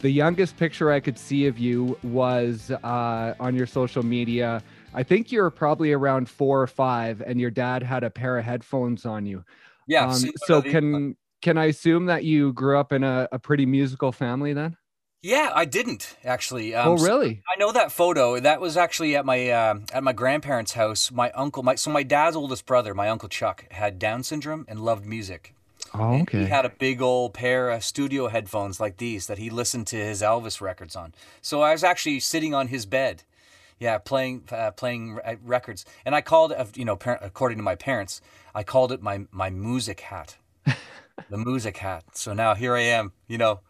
The youngest picture I could see of you was uh, on your social media. I think you were probably around four or five, and your dad had a pair of headphones on you. Yeah. Um, so uh, can can I assume that you grew up in a, a pretty musical family then? Yeah, I didn't actually. Um, oh, so really? I know that photo. That was actually at my um at my grandparents' house. My uncle, my so my dad's oldest brother, my uncle Chuck, had Down syndrome and loved music. Oh, And okay. He had a big old pair of studio headphones like these that he listened to his Elvis records on. So I was actually sitting on his bed, yeah, playing uh, playing records. And I called you know, according to my parents, I called it my my music hat, the music hat. So now here I am, you know,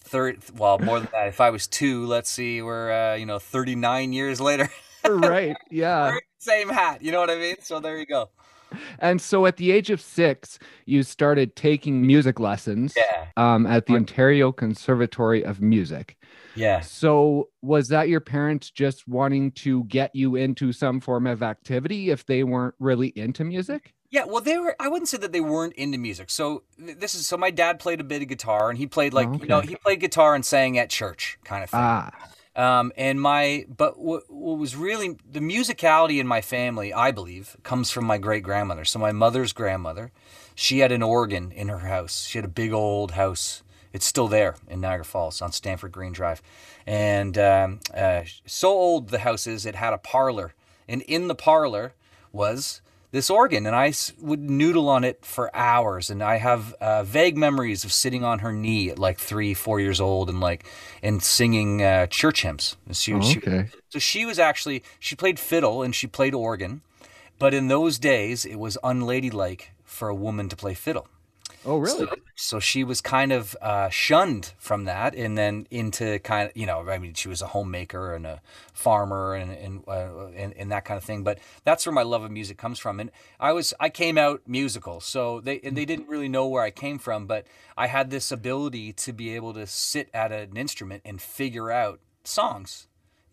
third. Well, more than that. If I was two, let's see, we're uh, you know, thirty nine years later, right. Yeah. same hat. You know what I mean? So there you go. And so at the age of six, you started taking music lessons Yeah, um, at the Ontario Conservatory of Music. yeah. So was that your parents just wanting to get you into some form of activity if they weren't really into music? Yeah, well, they were. I wouldn't say that they weren't into music. So this is so my dad played a bit of guitar, and he played like Oh, you know he played guitar and sang at church kind of thing. Ah, Um, and my but what, what was really the musicality in my family, I believe, comes from my great grandmother. So my mother's grandmother, she had an organ in her house. She had a big old house. It's still there in Niagara Falls on Stamford Green Drive, and um, uh, so old the house is. It had a parlor, and in the parlor was this organ, and I would noodle on it for hours. And I have uh, vague memories of sitting on her knee at like three, four years old, and like and singing uh, church hymns. She, Oh, she- okay. so she was actually she played fiddle and she played organ, but in those days it was unladylike for a woman to play fiddle. Oh, really? So, so she was kind of uh, shunned from that, and then into kind of you know, I mean, she was a homemaker and a farmer and and, uh, and and that kind of thing. But that's where my love of music comes from. And I was I came out musical, so they and they didn't really know where I came from, but I had this ability to be able to sit at an instrument and figure out songs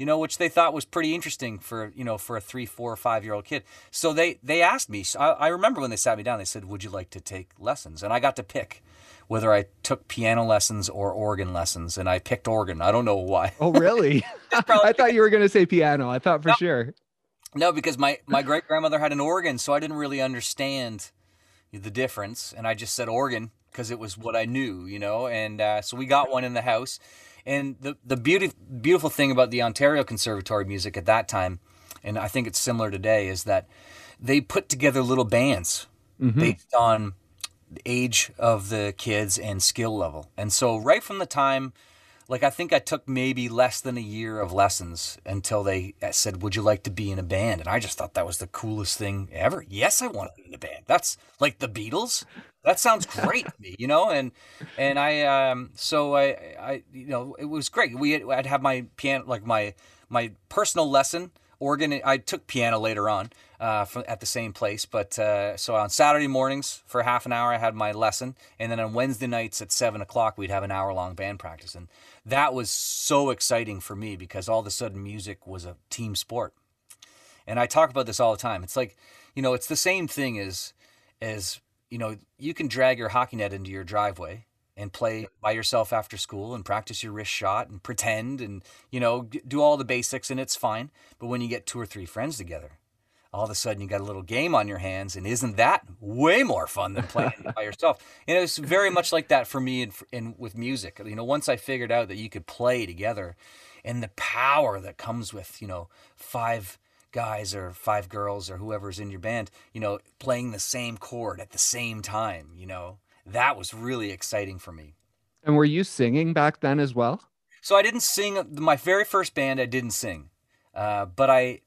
you know, which they thought was pretty interesting for you know for a three, four, or five year old kid. So they they asked me. I, I remember when they sat me down. They said, "Would you like to take lessons?" And I got to pick whether I took piano lessons or organ lessons, and I picked organ. I don't know why. Oh, really? I thought you were going to say piano. I thought for sure. No, because my my great grandmother had an organ, so I didn't really understand the difference, and I just said organ because it was what I knew, you know. And uh, so we got one in the house, and the the beauty beautiful thing about the Ontario Conservatory music at that time, and I think it's similar today, is that they put together little bands Mhm. based on the age of the kids and skill level. And so right from the time like I think I took maybe less than a year of lessons until they uh, said, "Would you like to be in a band?" And I just thought that was the coolest thing ever. Yes, I want to be in a band. That's like the Beatles. That sounds great to me, you know. And and I um so I I you know it was great. We had, I'd have my piano like my my personal lesson organ. I took piano later on uh, from, at the same place, but uh, so on Saturday mornings for half an hour I had my lesson, and then on Wednesday nights at seven o'clock we'd have an hour long band practice, and that was so exciting for me because all of a sudden music was a team sport, and I talk about this all the time. It's like you know it's the same thing as as you know you can drag your hockey net into your driveway and play by yourself after school and practice your wrist shot and pretend and you know do all the basics and it's fine. But when you get two or three friends together all of a sudden you got a little game on your hands and isn't that way more fun than playing by yourself? And it was very much like that for me and, and with music. You know once i figured out that you could play together and the power that comes with you know five guys or five girls or whoever's in your band you know playing the same chord at the same time you know that was really exciting for me And were you singing back then as well? so I didn't sing my very first band. I didn't sing, uh, but I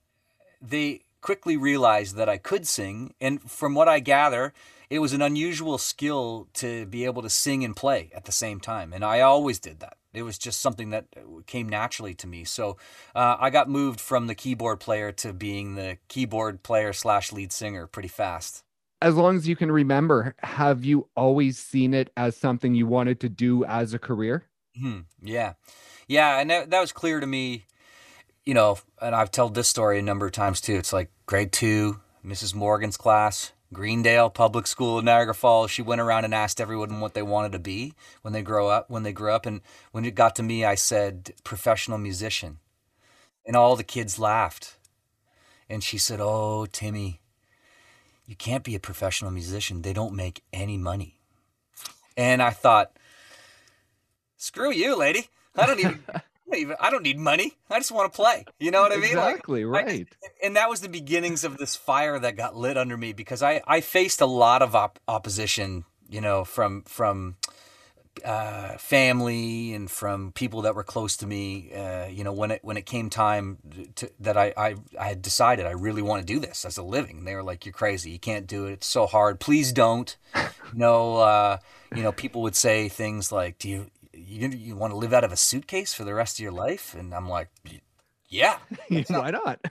they quickly realized that I could sing, and from what I gather, it was an unusual skill to be able to sing and play at the same time. And I always did that. It was just something that came naturally to me. So uh, I got moved from the keyboard player to being the keyboard player slash lead singer pretty fast. As long as you can remember, have you always seen it as something you wanted to do as a career? Hmm. Yeah, yeah, and that, that was clear to me. You know, and I've told this story a number of times too. It's like grade two, Mrs. Morgan's class, Greendale Public School in Niagara Falls. She went around and asked everyone what they wanted to be when they grow up. When they grew up, and when it got to me, I said professional musician, and all the kids laughed. And she said, "Oh, Timmy, you can't be a professional musician. They don't make any money." And I thought, "Screw you, lady. I don't even." I don't need money. I just want to play. You know what I mean? Exactly, like, right. I, and that was the beginnings of this fire that got lit under me because I, I faced a lot of op- opposition, you know, from from uh, family and from people that were close to me. Uh, you know, when it when it came time to, that I, I I had decided I really want to do this as a living. And they were like, "You're crazy. You can't do it. It's so hard. Please don't." no, uh, you know, people would say things like, "Do you you you want to live out of a suitcase for the rest of your life?" And I'm like, "Yeah, why not?"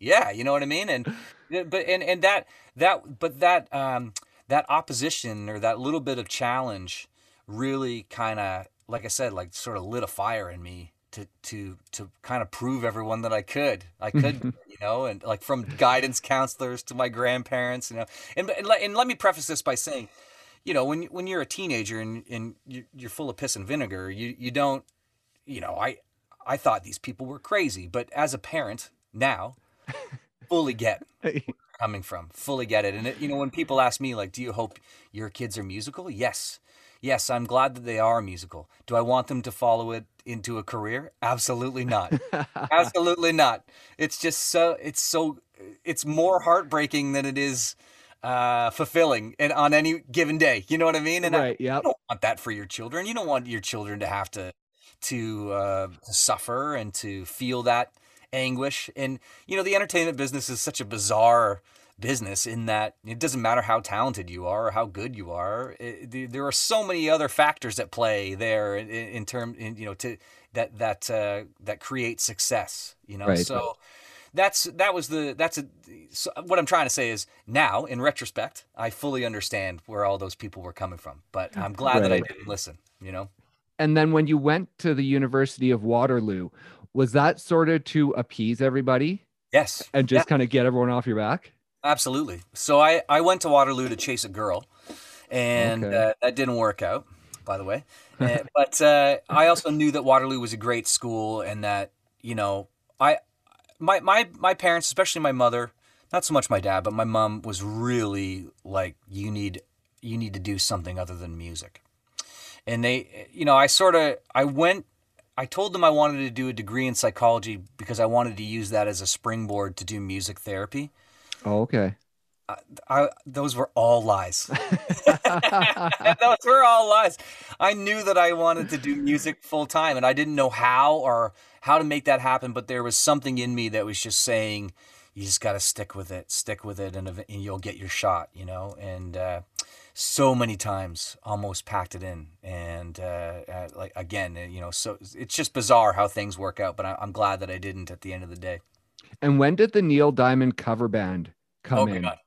Yeah, you know what I mean. And but and and that that but that um that opposition or that little bit of challenge really kind of like I said like sort of lit a fire in me to to to kind of prove everyone that I could. I could you know and like from guidance counselors to my grandparents you know. And and, and let me preface this by saying you know, when when you're a teenager and, and you're full of piss and vinegar, you you don't, you know, I I thought these people were crazy, but as a parent now, fully get coming from, fully get it. And it, you know, when people ask me like, "Do you hope your kids are musical?" Yes, yes, I'm glad that they are musical. Do I want them to follow it into a career? Absolutely not. Absolutely not. It's just so it's so it's more heartbreaking than it is uh, fulfilling and on any given day. You know what I mean? And right. Yeah. You don't want that for your children. You don't want your children to have to to, uh, to suffer and to feel that anguish. And you know, the entertainment business is such a bizarre business in that it doesn't matter how talented you are or how good you are. It, there are so many other factors at play there in, in terms, you know, to that that uh, that create success. You know, right. so that's that was the that's a so what I'm trying to say is now in retrospect I fully understand where all those people were coming from but I'm glad right. that I didn't listen you know and then when you went to the University of Waterloo was that sort of to appease everybody yes and just yeah. kind of get everyone off your back absolutely so I I went to Waterloo to chase a girl and okay. uh, that didn't work out by the way uh, but uh, I also knew that Waterloo was a great school and that you know I my my my parents, especially my mother, not so much my dad, but my mom was really like you need you need to do something other than music. And they you know, I sort of I went I told them I wanted to do a degree in psychology because I wanted to use that as a springboard to do music therapy. Oh, okay. I, I, those were all lies. those were all lies. I knew that I wanted to do music full time, and I didn't know how or how to make that happen. But there was something in me that was just saying, "You just got to stick with it, stick with it, and, and, you'll get your shot." You know, and uh, so many times almost packed it in, and uh, uh, like again, you know, so it's just bizarre how things work out. But I, I'm glad that I didn't at the end of the day. And when did the Neil Diamond cover band come oh, in? God.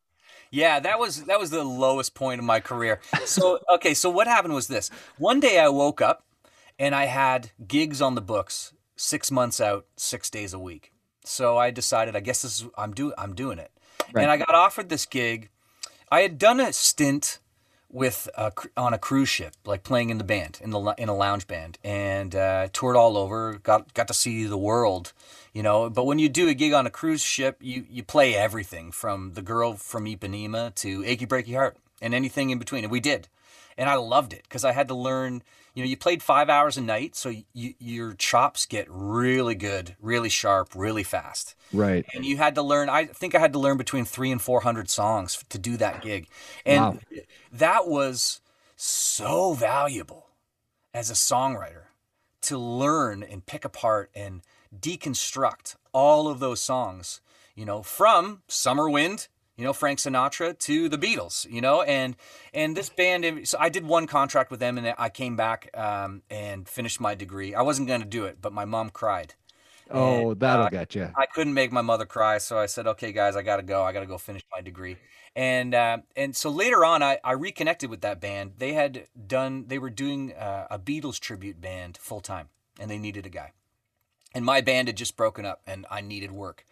Yeah, that was that was the lowest point of my career. So okay, so what happened was this. One day I woke up and I had gigs on the books, six months out, six days a week. So I decided, I guess this is I'm do I'm doing it. Right. And I got offered this gig. I had done a stint with a, on a cruise ship, like playing in the band in the in a lounge band, and uh, toured all over. Got got to see the world, you know. But when you do a gig on a cruise ship, you you play everything from the girl from Ipanema to Achy Breaky Heart and anything in between, and we did, and I loved it because I had to learn. You know, you played five hours a night, so you, your chops get really good, really sharp, really fast. Right. And you had to learn. I think I had to learn between three and four hundred songs to do that gig, and wow. that was so valuable as a songwriter to learn and pick apart and deconstruct all of those songs. You know, from Summer Wind you know Frank Sinatra to the Beatles, you know, and and this band. So I did one contract with them, and I came back um, and finished my degree. I wasn't going to do it, but my mom cried. Oh, and, that'll uh, get you. I couldn't make my mother cry, so I said, "Okay, guys, I got to go. I got to go finish my degree." And uh, and so later on, I, I reconnected with that band. They had done. They were doing uh, a Beatles tribute band full time, and they needed a guy. And my band had just broken up, and I needed work.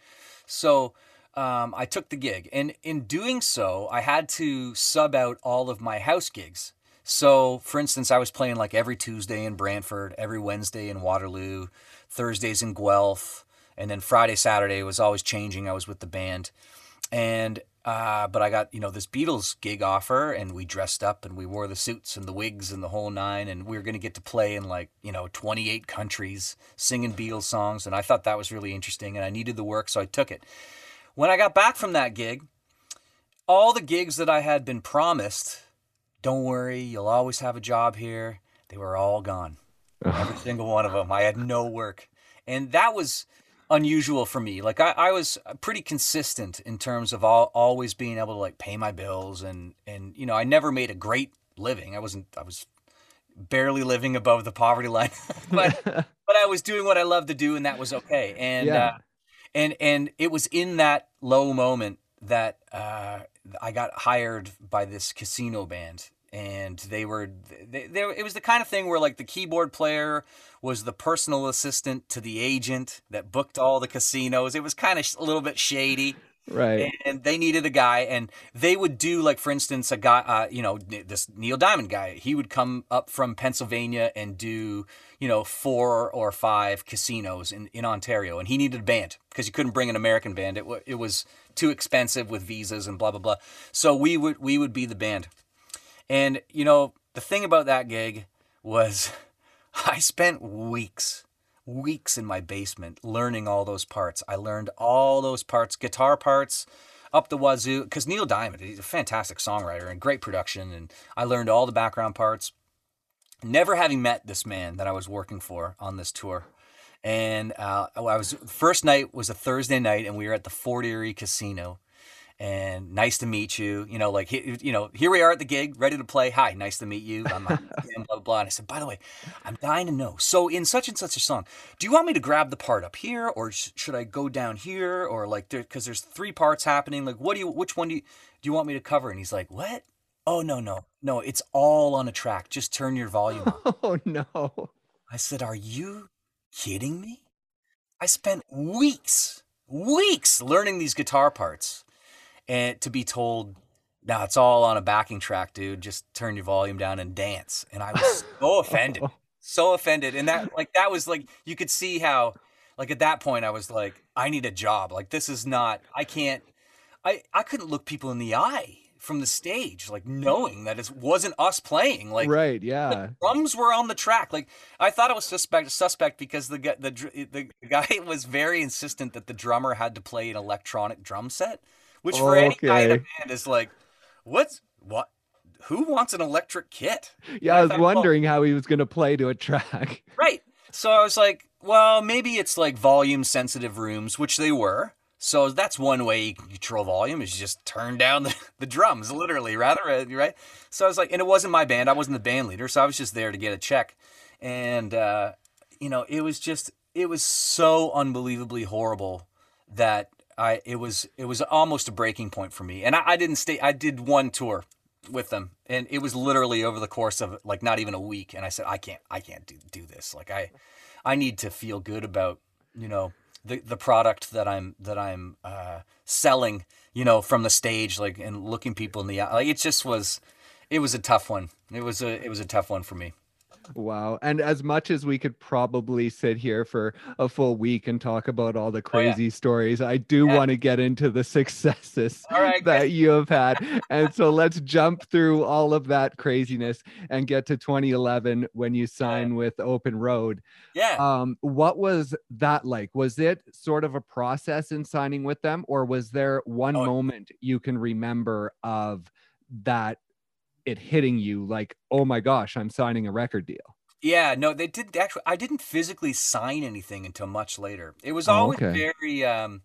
So um, I took the gig, and in doing so, I had to sub out all of my house gigs. So, for instance, I was playing like every Tuesday in Brantford, every Wednesday in Waterloo, Thursdays in Guelph, and then Friday, Saturday was always changing. I was with the band, and uh, but I got you know this Beatles gig offer, and we dressed up and we wore the suits and the wigs and the whole nine, and we were going to get to play in like you know 28 countries singing Beatles songs, and I thought that was really interesting, and I needed the work, so I took it. When I got back from that gig, all the gigs that I had been promised don't worry, you'll always have a job here. They were all gone. Every single one of them. I had no work. And that was unusual for me. Like I, I was pretty consistent in terms of all, always being able to like pay my bills and and you know, I never made a great living. I wasn't I was barely living above the poverty line. but but I was doing what I loved to do and that was okay. And yeah. uh, and and it was in that low moment that uh, I got hired by this casino band. And they were they, they, it was the kind of thing where like the keyboard player was the personal assistant to the agent that booked all the casinos. It was kind of a little bit shady right. And, they needed a guy and they would do like for instance a guy uh, you know this neil diamond guy he would come up from pennsylvania and do you know four or five casinos in, in ontario and he needed a band because you couldn't bring an american band. It, it was too expensive with visas and blah blah blah. So we would we would be the band. And, you know, the thing about that gig was I spent weeks, weeks in my basement learning all those parts. I learned all those parts, guitar parts up the wazoo, because Neil Diamond, he's a fantastic songwriter and great production. And I learned all the background parts. Never having met this man that I was working for on this tour. And uh, I was first night was a Thursday night, and we were at the Fort Erie Casino and nice to meet you. You know, like you know, here we are at the gig, ready to play. Hi, nice to meet you. I'm blah, blah blah. And I said, by the way, I'm dying to know. So in such and such a song, do you want me to grab the part up here, or sh- should I go down here, or like there because there's three parts happening. Like, what do you? Which one do you do you want me to cover? And he's like, what? Oh no no no! It's all on a track. Just turn your volume up. Oh no! I said, are you kidding me? I spent weeks, weeks learning these guitar parts and to be told, "No, it's all on a backing track, dude. Just turn your volume down and dance." And I was so offended, oh. so offended, and that like that was like you could see how like at that point I was like, I need a job. Like this is not. I can't. I I couldn't look people in the eye from the stage, like knowing that it wasn't us playing. Like right, yeah. drums were on the track. Like I thought it was suspect suspect because the the the, the guy was very insistent that the drummer had to play an electronic drum set which for okay. any in a band is like, what's what? Who wants an electric kit? Yeah, I, I was wondering well, how he was going to play to a track. Right. So I was like, well, maybe it's like volume sensitive rooms, which they were. So that's one way you can control volume is just turn down the, the drums, literally, rather, uh, right? So I was like, and it wasn't my band. I wasn't the band leader. So I was just there to get a check. And, uh, you know, it was just, it was so unbelievably horrible that I it was it was almost a breaking point for me. And I, I didn't stay. I did one tour with them, and it was literally over the course of like not even a week. And I said, I can't I can't do do this. Like I I need to feel good about you know the the product that I'm that I'm uh, selling. You know, from the stage, like and looking people in the eye. Like it just was, it was a tough one. It was a it was a tough one for me. Wow. And as much as we could probably sit here for a full week and talk about all the crazy oh, yeah. stories, I do yeah. want to get into the successes right, that you have had. and so let's jump through all of that craziness and get to 2011 when you sign yeah. with Open Road. Yeah. Um, what was that like? Was it sort of a process in signing with them, or was there one oh. moment you can remember of that it hitting you like, oh my gosh, I'm signing a record deal? Yeah, no, they did actually. I didn't physically sign anything until much later. It was oh, always oh, okay. very. Um,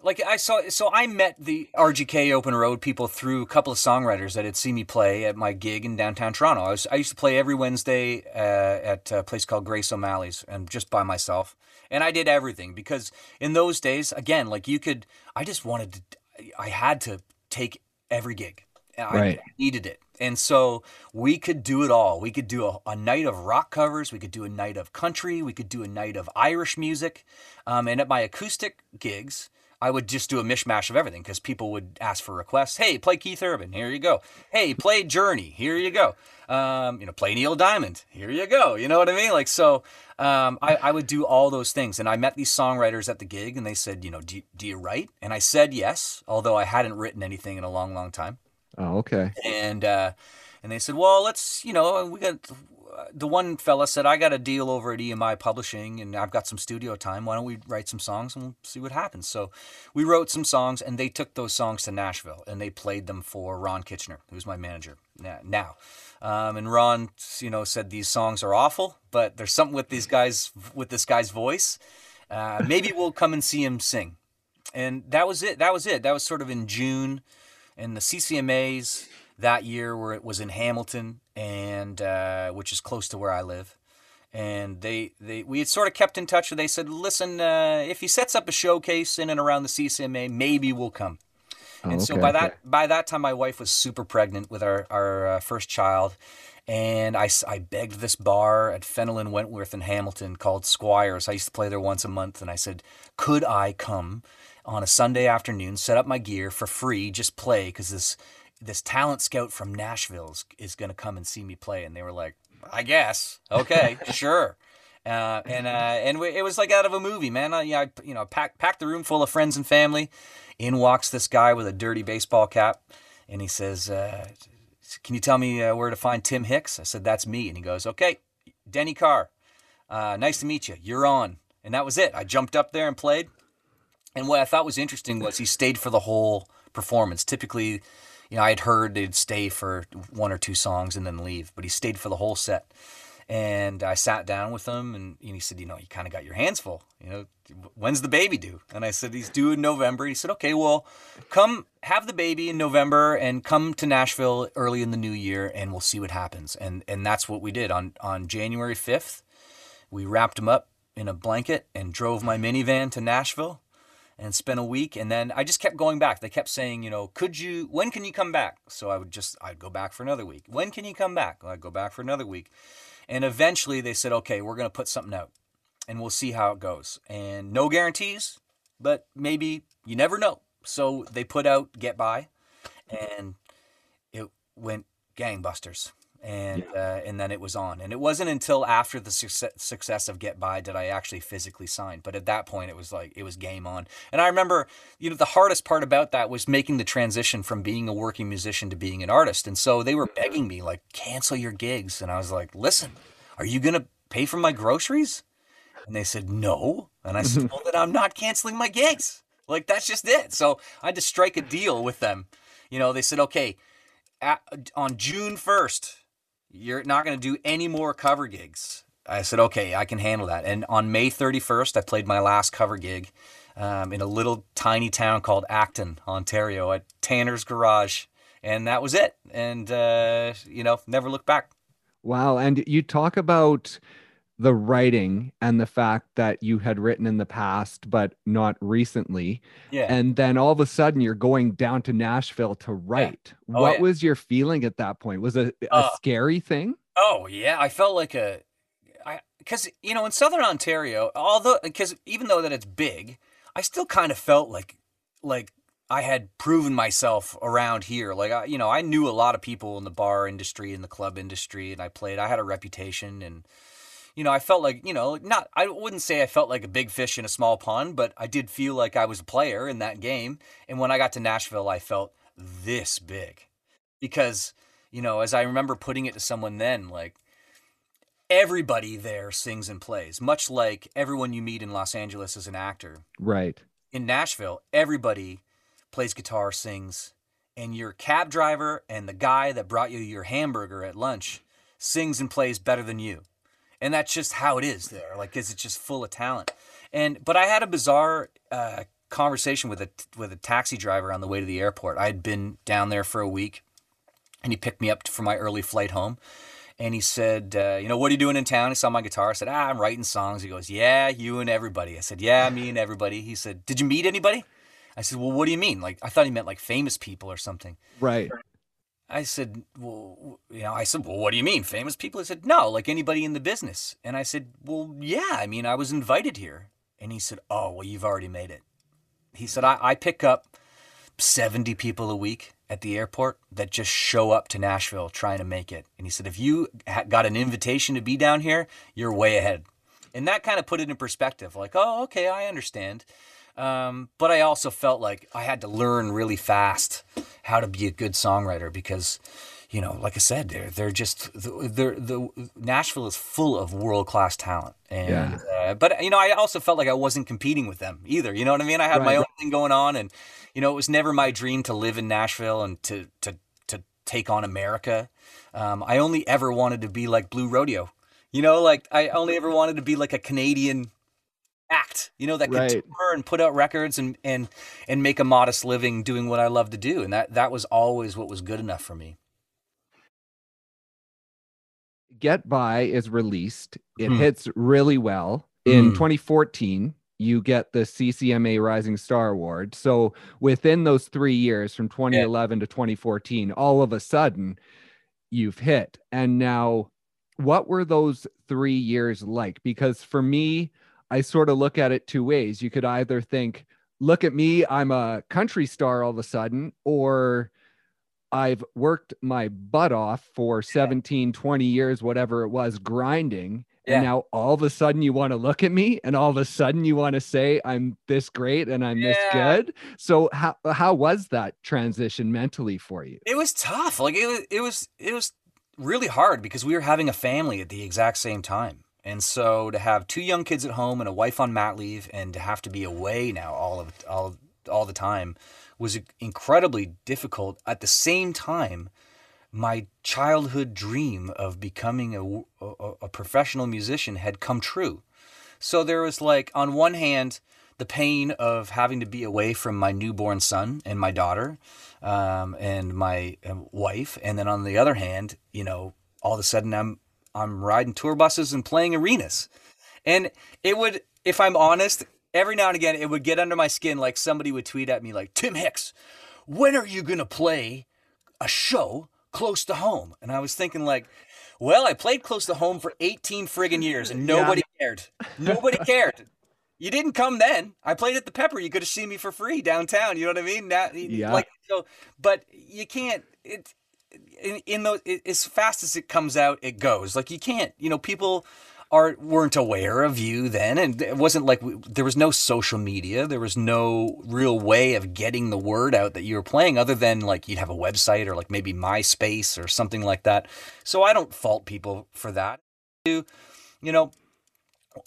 like I saw, so I met the RGK Open Road people through a couple of songwriters that had seen me play at my gig in downtown Toronto. I was I used to play every Wednesday uh, at a place called Grace O'Malley's, and just by myself. And I did everything because in those days, again, like you could, I just wanted to, I had to take every gig. Right. I needed it. And so we could do it all. We could do a, a, night of rock covers. We could do a night of country. We could do a night of Irish music. Um, and at my acoustic gigs, I would just do a mishmash of everything because people would ask for requests. Hey, play Keith Urban. Here you go. Hey, play Journey. Here you go. Um, you know, play Neil Diamond. Here you go. You know what I mean? Like, so um, I, I would do all those things. And I met these songwriters at the gig and they said, you know, do, do you write? And I said yes, although I hadn't written anything in a long, long time. Oh, okay. And, uh, and they said, well, let's, you know, we got the one fella said, I got a deal over at EMI Publishing and I've got some studio time. Why don't we write some songs and we'll see what happens? So we wrote some songs and they took those songs to Nashville and they played them for Ron Kitchener, who's my manager now. Um, and Ron, you know, said these songs are awful, but there's something with these guys, with this guy's voice. Uh, maybe we'll come and see him sing. And that was it. That was it. That was sort of in June. And the CCMAs that year where it was in Hamilton and uh, which is close to where I live. And they, they we had sort of kept in touch. And they said, "Listen, uh, if he sets up a showcase in and around the CCMA, maybe we'll come." Oh, and okay, so by that by that time, my wife was super pregnant with our our uh, first child, and I, I begged this bar at Fenelon Wentworth in Hamilton called Squires. I used to play there once a month, and I said, "Could I come on a Sunday afternoon, set up my gear for free, just play because this this talent scout from Nashville is, is going to come and see me play. And they were like, I guess. Okay, sure. Uh, and uh, and it was like out of a movie, man. Yeah, I, you know, packed packed the room full of friends and family. In walks this guy with a dirty baseball cap, and he says, uh, "Can you tell me uh, where to find Tim Hicks?" I said, "That's me." And he goes, "Okay, Denny Carr, uh, nice to meet you. You're on." And that was it. I jumped up there and played. And what I thought was interesting was he stayed for the whole performance. Typically, you know, I had heard they'd stay for one or two songs and then leave, but he stayed for the whole set. And I sat down with him, and, he said, "You know, you kind of got your hands full. You know, when's the baby due?" And I said, "He's due in November." He said, "Okay, well, come have the baby in November, and come to Nashville early in the new year, and we'll see what happens." And and that's what we did on on January fifth. We wrapped him up in a blanket and drove my minivan to Nashville and spent a week and then I just kept going back. They kept saying, you know, could you when can you come back? So I would just I'd go back for another week. When can you come back? I'd go back for another week. And eventually they said, "Okay, we're going to put something out and we'll see how it goes." And no guarantees, but maybe you never know. So they put out Get By and it went gangbusters and yeah. uh, and then it was on. And it wasn't until after the success, success of Get By did I actually physically sign. But at that point, it was like it was game on. And I remember, you know, the hardest part about that was making the transition from being a working musician to being an artist. And so they were mm-hmm. begging me like, cancel your gigs. And I was like, listen, are you gonna pay for my groceries? And they said no. And I said, well, then I'm not canceling my gigs. Like that's just it. So I had to strike a deal with them. You know, they said, okay, at, on June 1st, you're not going to do any more cover gigs. I said, okay, I can handle that. And on May 31st, I played my last cover gig um, in a little tiny town called Acton, Ontario, at Tanner's Garage. And that was it. And, uh, you know, never looked back. Wow. And you talk about the writing and the fact that you had written in the past but not recently yeah and then all of a sudden you're going down to nashville to write yeah. oh, what yeah. was your feeling at that point was it a uh, scary thing oh yeah i felt like a i because you know in southern ontario although because even though that it's big i still kind of felt like like I had proven myself around here. Like, I, you know, I knew a lot of people in the bar industry and the club industry, and I played. I had a reputation, and you know, I felt like, you know, not, I wouldn't say I felt like a big fish in a small pond, but I did feel like I was a player in that game. And when I got to Nashville, I felt this big because, you know, as I remember putting it to someone then, like, everybody there sings and plays, much like everyone you meet in Los Angeles as an actor. Right. In Nashville, everybody plays guitar, sings, and your cab driver and the guy that brought you your hamburger at lunch sings and plays better than you and that's just how it is there. Like, is it just full of talent. And but I had a bizarre uh, conversation with a with a taxi driver on the way to the airport. I had been down there for a week, and he picked me up for my early flight home. And he said, uh, "You know, what are you doing in town?" He saw my guitar. I said, "Ah, I'm writing songs." He goes, "Yeah, you and everybody." I said, "Yeah, me and everybody." He said, "Did you meet anybody?" I said, "Well, what do you mean?" Like, I thought he meant like famous people or something. Right. I said, well, you know, I said, well, what do you mean, famous people? He said, no, like anybody in the business. And I said, well, yeah, I mean, I was invited here. And he said, oh, well, you've already made it. he said I, I pick up 70 people a week at the airport that just show up to Nashville trying to make it. And he said, if you got an invitation to be down here, you're way ahead. And that kind of put it in perspective like, oh, okay, I understand. Um, but I also felt like I had to learn really fast how to be a good songwriter because, you know, like I said, they're they're just they're the Nashville is full of world class talent, and yeah. uh, but you know, I also felt like I wasn't competing with them either. You know what I mean? I had right, my own right. thing going on, and you know, it was never my dream to live in Nashville and to to to take on America. Um, I only ever wanted to be like Blue Rodeo. You know, like I only ever wanted to be like a Canadian act, you know, that could right. tour and put out records and and and make a modest living doing what I love to do, and that that was always what was good enough for me. Get By is released. It hmm. hits really well. In mm. 2014, you get the CCMA Rising Star Award. So within those three years, from 2011 yeah. to 2014, all of a sudden, you've hit. And now, what were those three years like? Because for me, I sort of look at it two ways. You could either think, look at me, I'm a country star all of a sudden, or I've worked my butt off for 17, 20 years, whatever it was, grinding. Yeah. And now all of a sudden you want to look at me and all of a sudden you want to say I'm this great and I'm yeah. this good. So how how was that transition mentally for you? It was tough. Like it was it was it was really hard because we were having a family at the exact same time. And so to have two young kids at home and a wife on mat leave and to have to be away now all of all all the time was incredibly difficult. At the same time, my childhood dream of becoming a, a, a professional musician had come true. So there was like on one hand the pain of having to be away from my newborn son and my daughter um, and my uh, wife, and then on the other hand, you know, all of a sudden I'm I'm riding tour buses and playing arenas. And it would, if I'm honest, every now and again, it would get under my skin like somebody would tweet at me, like, Tim Hicks, when are you going to play a show close to home? And I was thinking, like, well, I played close to home for 18 friggin' years and nobody yeah. cared. Nobody cared. You didn't come then. I played at the Pepper. You could have seen me for free downtown. You know what I mean? Now, yeah. Like so, but you can't. It in, in those it, as fast as it comes out, it goes. Like you can't, you know, people are weren't aware of you then, and it wasn't like we, there was no social media. There was no real way of getting the word out that you were playing, other than like you'd have a website or like maybe MySpace or something like that. So I don't fault people for that. You know,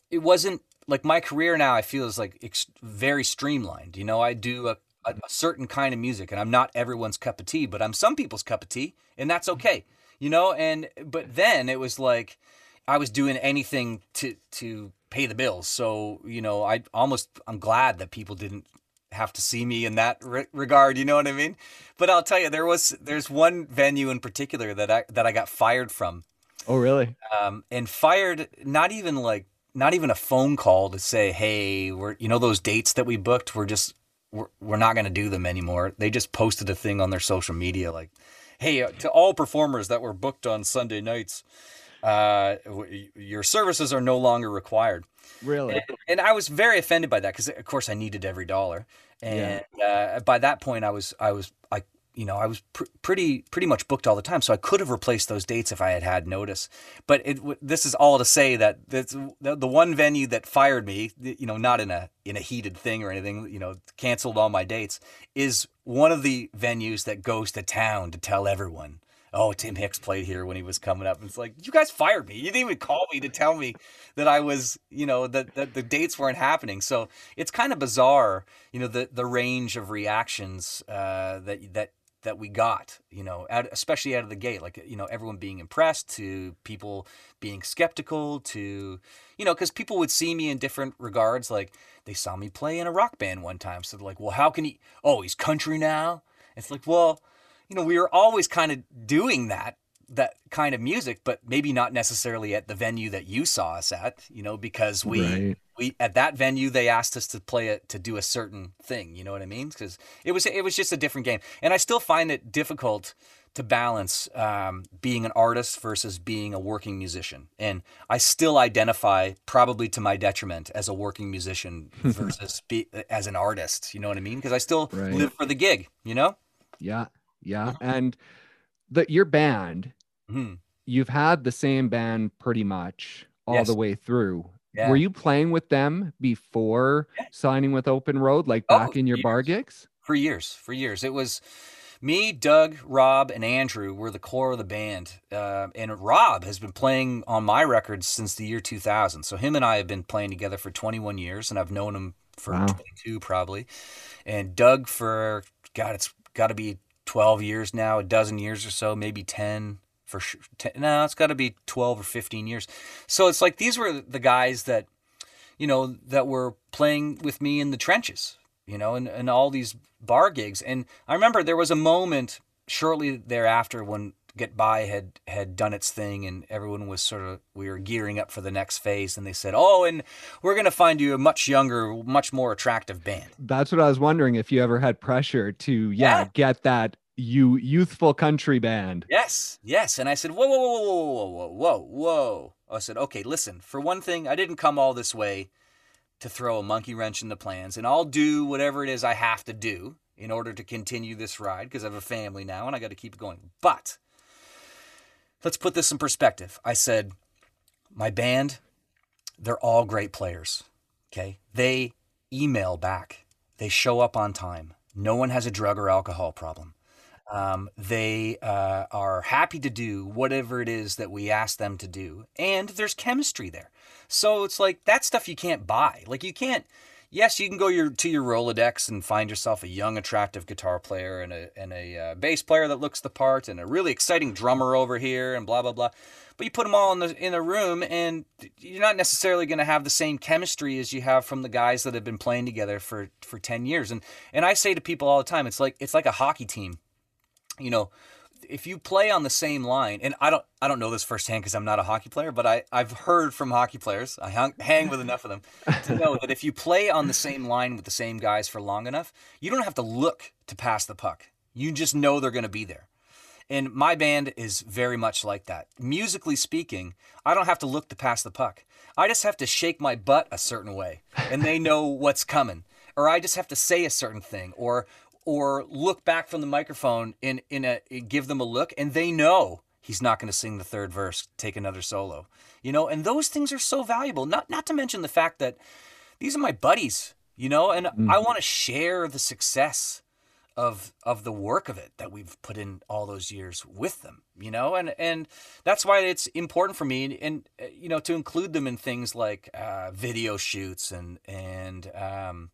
it wasn't like my career now. I feel is like ex- very streamlined. You know, I do a a, a certain kind of music, and I'm not everyone's cup of tea, but I'm some people's cup of tea, and that's mm-hmm. okay, you know. And but then it was like I was doing anything to to pay the bills, so you know I almost I'm glad that people didn't have to see me in that re- regard you know what i mean but i'll tell you there was there's one venue in particular that i that i got fired from oh really um and fired not even like not even a phone call to say hey we're you know those dates that we booked we're just we're, we're not going to do them anymore. They just posted a thing on their social media like, hey, uh, to all performers that were booked on Sunday nights, uh, w- your services are no longer required. Really? And, and I was very offended by that because, of course, I needed every dollar. And yeah. uh, by that point, I was I was you know, I was pr- pretty pretty much booked all the time, so I could have replaced those dates if I had had notice. But it, this is all to say that the, the one venue that fired me, you know, not in a in a heated thing or anything, you know, canceled all my dates, is one of the venues that goes to town to tell everyone oh, Tim Hicks played here when he was coming up. And it's like, you guys fired me. You didn't even call me to tell me that I was, you know, that, that the dates weren't happening. So it's kind of bizarre, you know, the, the range of reactions uh, that, that that we got, you know, out, especially out of the gate, like, you know, everyone being impressed to people being skeptical to, you know, because people would see me in different regards. Like they saw me play in a rock band one time. So they're like, well, how can he, oh, he's country now? It's like, well, you know, we were always kind of doing that that kind of music, but maybe not necessarily at the venue that you saw us at, you know, because we right. we at that venue they asked us to play it to do a certain thing, you know what I mean? Because it was it was just a different game, and I still find it difficult to balance um, being an artist versus being a working musician. And I still identify, probably to my detriment, as a working musician versus be, as an artist. You know what I mean? Because I still right. live for the gig. You know? Yeah, yeah. And the your band, mm-hmm. you've had the same band pretty much all yes. the way through. Yeah. Were you playing with them before yeah. signing with Open Road, like oh, back in your years. bar gigs? For years, for years. It was me, Doug, Rob, and Andrew were the core of the band. Uh, and Rob has been playing on my records since the year 2000. So him and I have been playing together for 21 years, and I've known him for wow. 22 probably. And Doug for, God, it's got to be 12 years now, a dozen years or so, maybe 10 for sure. 10, no, it's got to be 12 or 15 years. So it's like these were the guys that, you know, that were playing with me in the trenches you know, and, and all these bar gigs. And I remember there was a moment shortly thereafter when Get By had had done its thing and everyone was sort of we were gearing up for the next phase and they said, "Oh, and we're going to find you a much younger, much more attractive band." That's what I was wondering if you ever had pressure to yeah, yeah. get that you youthful country band. Yes. Yes, and I said, "Whoa, whoa, whoa, whoa, whoa, whoa, whoa." I said, "Okay, listen. For one thing, I didn't come all this way to throw a monkey wrench in the plans, and I'll do whatever it is I have to do in order to continue this ride because I have a family now and I got to keep going. But let's put this in perspective. I said, my band, they're all great players. Okay. They email back, they show up on time. No one has a drug or alcohol problem. Um, they uh, are happy to do whatever it is that we ask them to do. And there's chemistry there. So it's like that stuff you can't buy. Like you can't. Yes, you can go your to your Rolodex and find yourself a young, attractive guitar player and a and a uh, bass player that looks the part and a really exciting drummer over here and blah blah blah. But you put them all in the in a room and you're not necessarily going to have the same chemistry as you have from the guys that have been playing together for for 10 years. And and I say to people all the time, it's like it's like a hockey team. You know, if you play on the same line, and I don't I don't know this firsthand because I'm not a hockey player, but I I've heard from hockey players. I hang, hang with enough of them to know that if you play on the same line with the same guys for long enough, you don't have to look to pass the puck. You just know they're going to be there. And my band is very much like that. Musically speaking, I don't have to look to pass the puck. I just have to shake my butt a certain way, and they know what's coming or I just have to say a certain thing, or or look back from the microphone in in a give them a look and they know he's not going to sing the third verse take another solo you know? And those things are so valuable not not to mention the fact that these are my buddies you know? And mm. i want to share the success of of the work of it that we've put in all those years with them you know? And and that's why it's important for me and, and you know to include them in things like uh, video shoots and and um,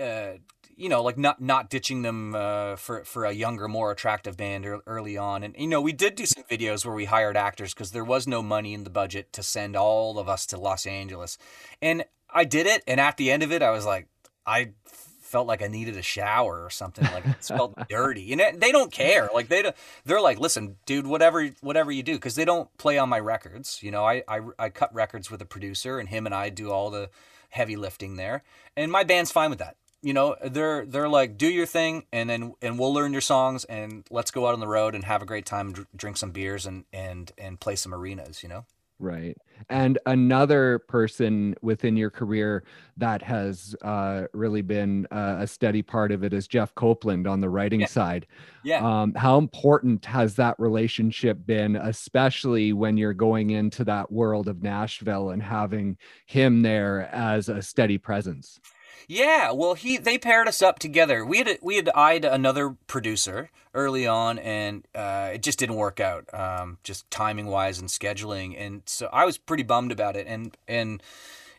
uh, you know, like not not ditching them uh, for for a younger, more attractive band early on. And you know, we did do some videos where we hired actors because there was no money in the budget to send all of us to Los Angeles. And I did it, and at the end of it, I was like, I felt like I needed a shower or something. Like it felt dirty. You know, they don't care. Like they don't, they're like, listen, dude, whatever whatever you do, because they don't play on my records. You know, I, I I cut records with a producer, and him and I do all the heavy lifting there, and my band's fine with that you know they're they're like do your thing and then and we'll learn your songs and let's go out on the road and have a great time drink some beers and and and play some arenas you know? Right. And another person within your career that has uh, really been uh, a steady part of it is jeff Coplan on the writing yeah. side. Yeah. Um, how important has that relationship been especially when you're going into that world of nashville and having him there as a steady presence yeah, well, he they paired us up together. We had we had eyed another producer early on, and uh, it just didn't work out, um, just timing wise and scheduling. And so I was pretty bummed about it. And and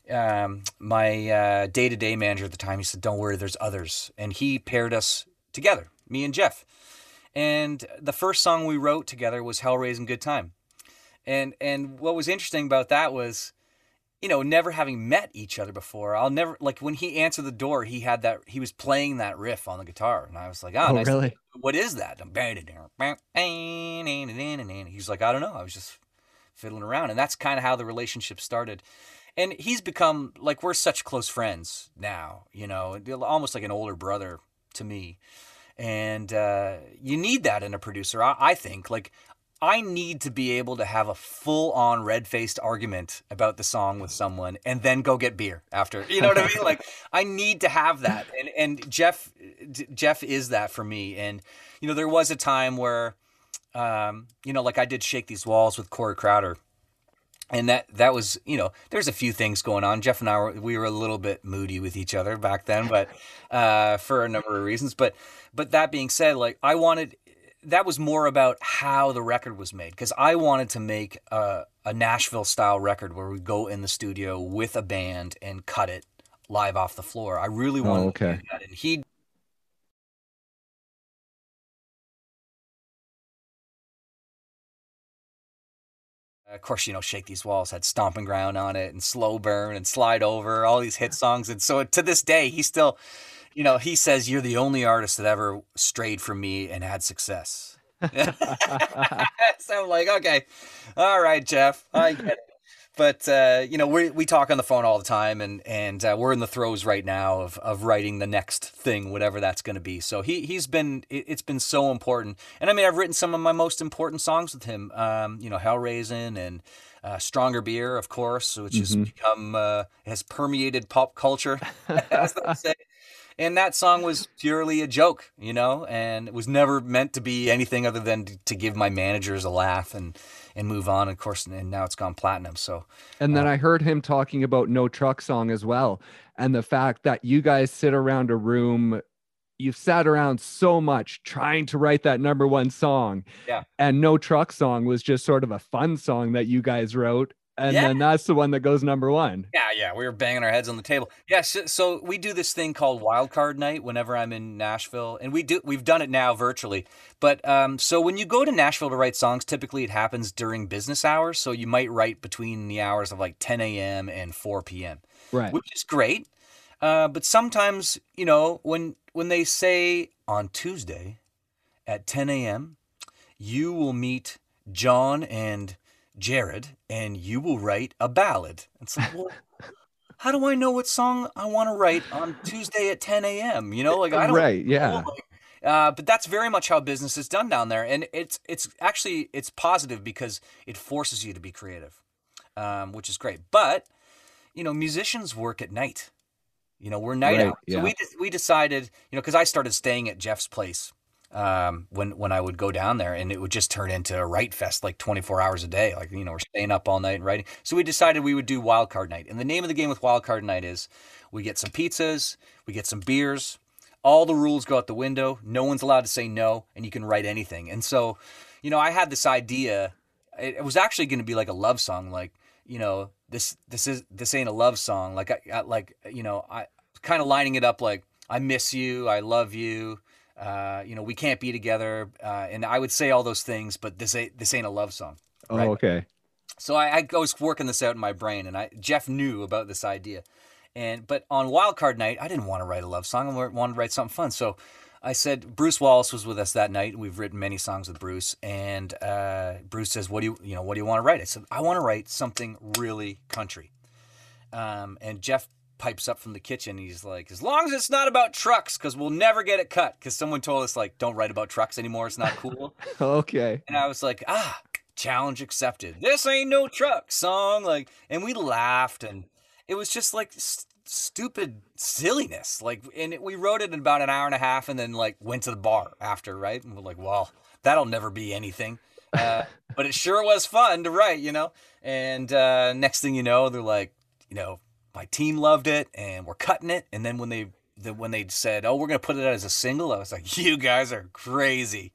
um, my day to day manager at the time, he said, "Don't worry, there's others." And he paired us together, me and Jeff. And the first song we wrote together was "Hell Raising Good Time." And and what was interesting about that was you know, never having met each other before, I'll never like when he answered the door, he had that he was playing that riff on the guitar, and I was like, "Oh, oh nice. really? What is that?" He's like, "I don't know. I was just fiddling around," and that's kind of how the relationship started. And he's become like we're such close friends now, you know, almost like an older brother to me. and uh, you need that in a producer. I, I think like I need to be able to have a full on red faced argument about the song with someone and then go get beer after. You know what I mean? Like I need to have that. And and Jeff Jeff is that for me. And you know, there was a time where um, you know, like I did shake these walls with Corey Crowder. And that that was, you know, there's a few things going on. Jeff and I were we were a little bit moody with each other back then, but uh, for a number of reasons. But but that being said, like I wanted that was more about how the record was made because I wanted to make a, a Nashville style record where we go in the studio with a band and cut it live off the floor. I really oh, wanted oh, okay. that, and he. Of course, you know, Shake These Walls had Stomping Ground on it and Slow Burn and Slide Over, all these hit songs. And so to this day, he still, you know, he says you're the only artist that ever strayed from me and had success. so I'm like, okay, all right, Jeff, I get it. But uh, you know, we we talk on the phone all the time, and and uh, we're in the throes right now of of writing the next thing, whatever that's going to be. So he he's been it, has been so important, and I mean, I've written some of my most important songs with him. Um, you know, Hell Raising and. Uh, Stronger Beer, of course, which mm-hmm. has become uh, has permeated pop culture, as they say and that song was purely a joke, you know, and it was never meant to be anything other than to give my managers a laugh and and move on. Of course, and now it's gone platinum. So, and then uh, I heard him talking about No Truck Song as well, and the fact that you guys sit around a room. You've sat around so much trying to write that number one song. Yeah. And No Truck Song was just sort of a fun song that you guys wrote and yeah. then that's the one that goes number one. Yeah, yeah, we were banging our heads on the table. Yeah, so, so, we do this thing called Wild Card Night whenever I'm in Nashville, and we do we've done it now virtually. But um, so when you go to Nashville to write songs, typically it happens during business hours. So you might write between the hours of like 10 a.m. and 4 p.m. Right, which is great. Uh, but sometimes you know when when they say on Tuesday at 10 a.m. you will meet John and Jared, and you will write a ballad. It's like, well, how do I know what song I want to write on Tuesday at 10 a.m.? You know, like I don't. Right. Yeah. uh, but that's very much how business is done down there, and it's it's actually it's positive because it forces you to be creative, um, which is great. But you know, musicians work at night. You know, we're night right, out. Yeah. So we we decided, you know, because I started staying at Jeff's place um, when when I would go down there, and it would just turn into a write fest like 24 hours a day. Like you know, we're staying up all night and writing. So we decided we would do wild card night, and the name of the game with wild card night is we get some pizzas, we get some beers. All the rules go out the window. No one's allowed to say no, and you can write anything. And so, you know, I had this idea. It, it was actually going to be like a love song, like you know, this this is this ain't a love song. Like I, I like you know, I kind of lining it up like I miss you, I love you uh, you know, we can't be together, uh, and I would say all those things, but this ain't this ain't a love song. Oh, right? Okay. So I, I was working this out in my brain, and I Jeff knew about this idea, and but on Wildcard Night, I didn't want to write a love song. I wanted to write something fun. So I said Bruce Wallace was with us that night. We've written many songs with Bruce, and uh, Bruce says, "What do you you know What do you want to write?" I said, "I want to write something really country." Um, and Jeff pipes up from the kitchen. He's like, as long as it's not about trucks, because we'll never get it cut. Because someone told us like, don't write about trucks anymore. It's not cool. okay. And I was like, ah, challenge accepted. This ain't no truck song. Like, and we laughed, and it was just like st- stupid silliness. Like, and it, we wrote it in about an hour and a half, and then like went to the bar after, right? And we're like, well, that'll never be anything. Uh, but it sure was fun to write, you know. And uh, next thing you know, they're like, you know, my team loved it and we're cutting it. And then when they the, when they said, "Oh, we're gonna put it out as a single," I was like, "You guys are crazy!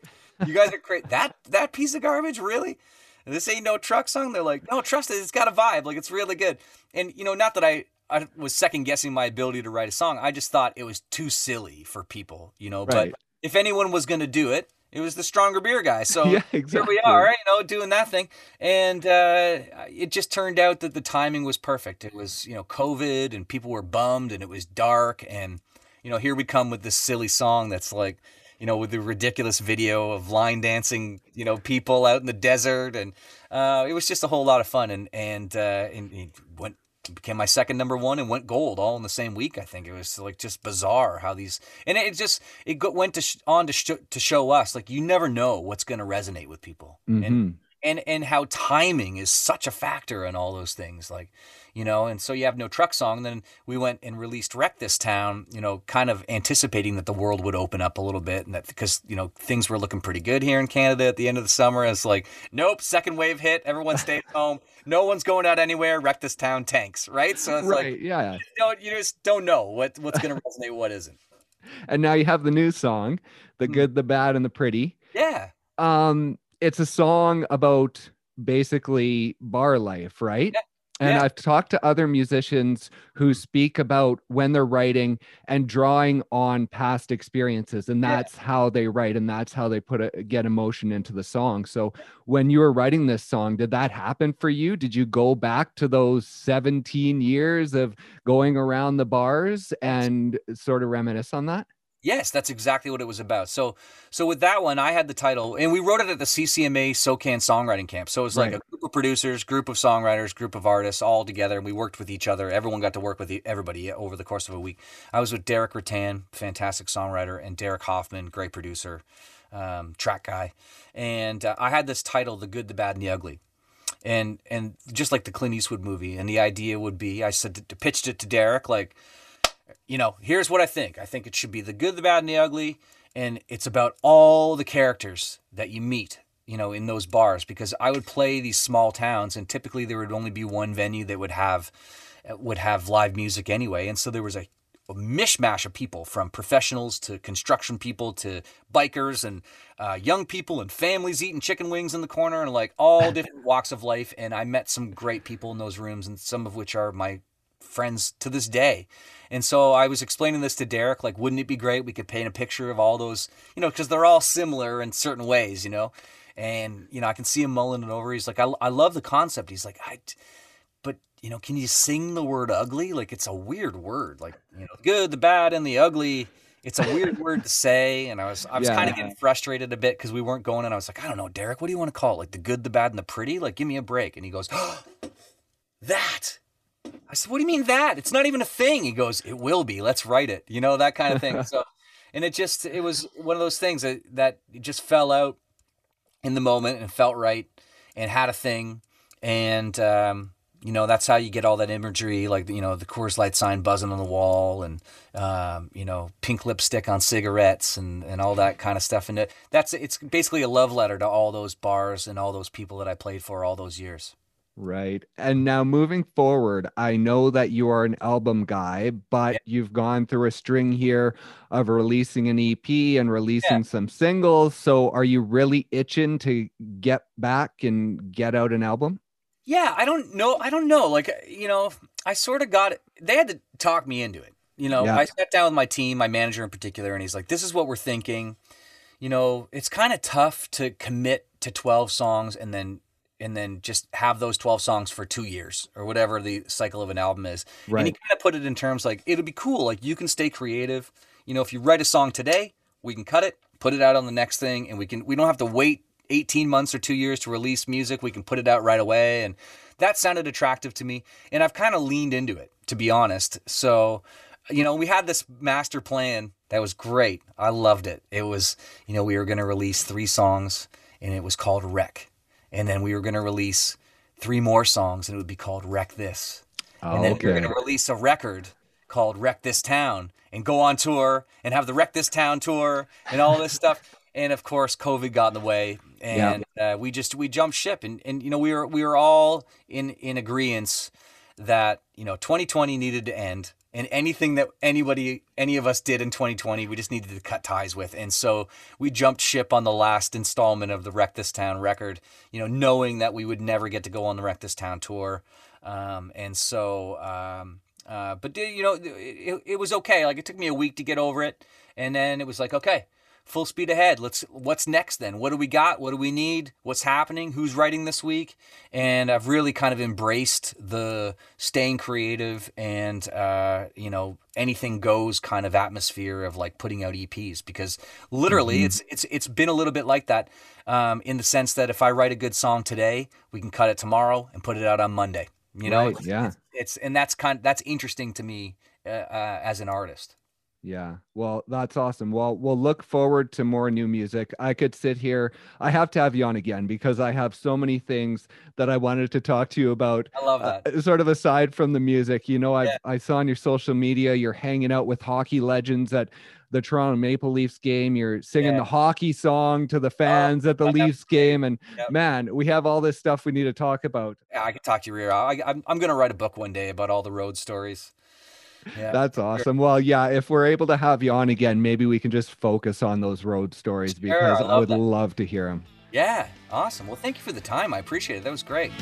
You guys are crazy! that that piece of garbage, really? This ain't no truck song." They're like, "No, trust it. It's got a vibe. Like it's really good." And you know, not that I I was second guessing my ability to write a song. I just thought it was too silly for people, you know. Right. But if anyone was gonna do it, it was the stronger beer guy. So yeah, exactly. here we are, you know, doing that thing. And uh, it just turned out that the timing was perfect. It was, you know, COVID and people were bummed and it was dark. And, you know, here we come with this silly song that's like, you know, with the ridiculous video of line dancing, you know, people out in the desert. And uh, it was just a whole lot of fun. And, and, uh, and it went, became my second number one and went gold all in the same week. I think it was like just bizarre how these and it just it went to sh- on to sh- to show us like you never know what's going to resonate with people mm-hmm. and and and how timing is such a factor in all those things like you know? And so you have no truck song and then we went and released wreck this town you know kind of anticipating that the world would open up a little bit and that because you know things were looking pretty good here in canada at the end of the summer. It's like nope second wave hit everyone stayed home no one's going out anywhere wreck this town tanks right? So it's right, like yeah. you, don't, you just don't know what what's going to resonate what isn't. And now you have the new song the hmm. good the bad and the pretty. Yeah. Um it's a song about basically bar life right? Yeah. And yeah. I've talked to other musicians who speak about when they're writing and drawing on past experiences, and that's yeah. how they write, and that's how they put a, get emotion into the song. So, when you were writing this song, did that happen for you? Did you go back to those 17 years of going around the bars and sort of reminisce on that? Yes, that's exactly what it was about. So, so with that one, I had the title, and we wrote it at the CCMA SOCAN Songwriting Camp. So it was like right. a group of producers, group of songwriters, group of artists, all together, and we worked with each other. Everyone got to work with everybody over the course of a week. I was with Deric Ruttan, fantastic songwriter, and Derek Hoffman, great producer, um, track guy, and uh, I had this title, "The Good, the Bad, and the Ugly." And and just like the Clint Eastwood movie, and the idea would be, I said, to, pitched it to Derek like you know, here's what I think. I think it should be the good, the bad, and the ugly. And it's about all the characters that you meet, you know, in those bars. Because I would play these small towns, and typically there would only be one venue that would have would have live music anyway. And so there was a, a mishmash of people, from professionals to construction people to bikers and uh, young people and families eating chicken wings in the corner, and like all different walks of life. And I met some great people in those rooms, and some of which are my friends to this day. And so I was explaining this to Derek, like, wouldn't it be great? We could paint a picture of all those, you know, because they're all similar in certain ways, you know. And you know, I can see him mulling it over. He's like, I, I love the concept. He's like, I, but you know, can you sing the word ugly? Like, it's a weird word. Like, you know, good, the bad, and the ugly. It's a weird word to say, and I was I was yeah. kind of getting frustrated a bit because we weren't going. And I was like, I don't know, Derek, what do you want to call it? Like the good, the bad, and the pretty? Like, give me a break. And he goes, oh, that I said, "What do you mean that? It's not even a thing." He goes, "It will be. Let's write it." You know that kind of thing. so, and it just it was one of those things that that just fell out in the moment and felt right and had a thing and um, you know that's how you get all that imagery like you know the Coors Light sign buzzing on the wall and um, you know pink lipstick on cigarettes and and all that kind of stuff and it, that's it's basically a love letter to all those bars and all those people that I played for all those years. Right. And now moving forward, I know that you are an album guy, but yeah. you've gone through a string here of releasing an EP and releasing yeah. some singles. So are you really itching to get back and get out an album? Yeah, I don't know. I don't know. Like, you know, I sort of got it. They had to talk me into it. You know, yeah. I sat down with my team, my manager in particular, and he's like, this is what we're thinking. You know, it's kind of tough to commit to 12 songs and then and then just have those 12 songs for two years or whatever the cycle of an album is. Right. And he kind of put it in terms like it'll be cool. Like you can stay creative. You know, if you write a song today, we can cut it, put it out on the next thing, and we can we don't have to wait 18 months or two years to release music. We can put it out right away. And that sounded attractive to me. And I've kind of leaned into it, to be honest. So, you know, we had this master plan that was great. I loved it. It was, you know, we were going to release three songs and it was called Wreck and then we were going to release three more songs, and it would be called "Wreck This." Oh, and then okay. we were going to release a record called "Wreck This Town" and go on tour and have the "Wreck This Town" tour and all this stuff. And of course, COVID got in the way, and yeah. uh, we just we jumped ship, and and you know we were we were all in in agreement that you know 2020 needed to end and anything that anybody any of us did in 2020 we just needed to cut ties with. And so we jumped ship on the last installment of the wreck this town record you know knowing that we would never get to go on the wreck this town tour. Um, and so um, uh, but you know it, it was okay. Like it took me a week to get over it. And then it was like okay full speed ahead. Let's what's next then? What do we got? What do we need? What's happening? Who's writing this week? And I've really kind of embraced the staying creative and uh, you know anything goes kind of atmosphere of like putting out EPs because literally mm-hmm. it's it's it's been a little bit like that um, in the sense that if I write a good song today, we can cut it tomorrow and put it out on Monday. You know, right, yeah. it's and that's kind of, that's interesting to me uh, uh, as an artist. Yeah. Well, that's awesome. Well, we'll look forward to more new music. I could sit here. I have to have you on again because I have so many things that I wanted to talk to you about. I love that. Uh, sort of aside from the music, you know, I yeah. I saw on your social media you're hanging out with hockey legends at the Toronto Maple Leafs game. You're singing yeah. the hockey song to the oh, fans oh, at the Leafs game, and yep. man, we have all this stuff we need to talk about. Yeah, I could talk to you. I, I'm I'm gonna write a book one day about all the road stories. Yeah. That's awesome. Well, yeah, if we're able to have you on again, maybe we can just focus on those road stories because I, I would that. love to hear them. Yeah, awesome. Well, thank you for the time. I appreciate it. That was great.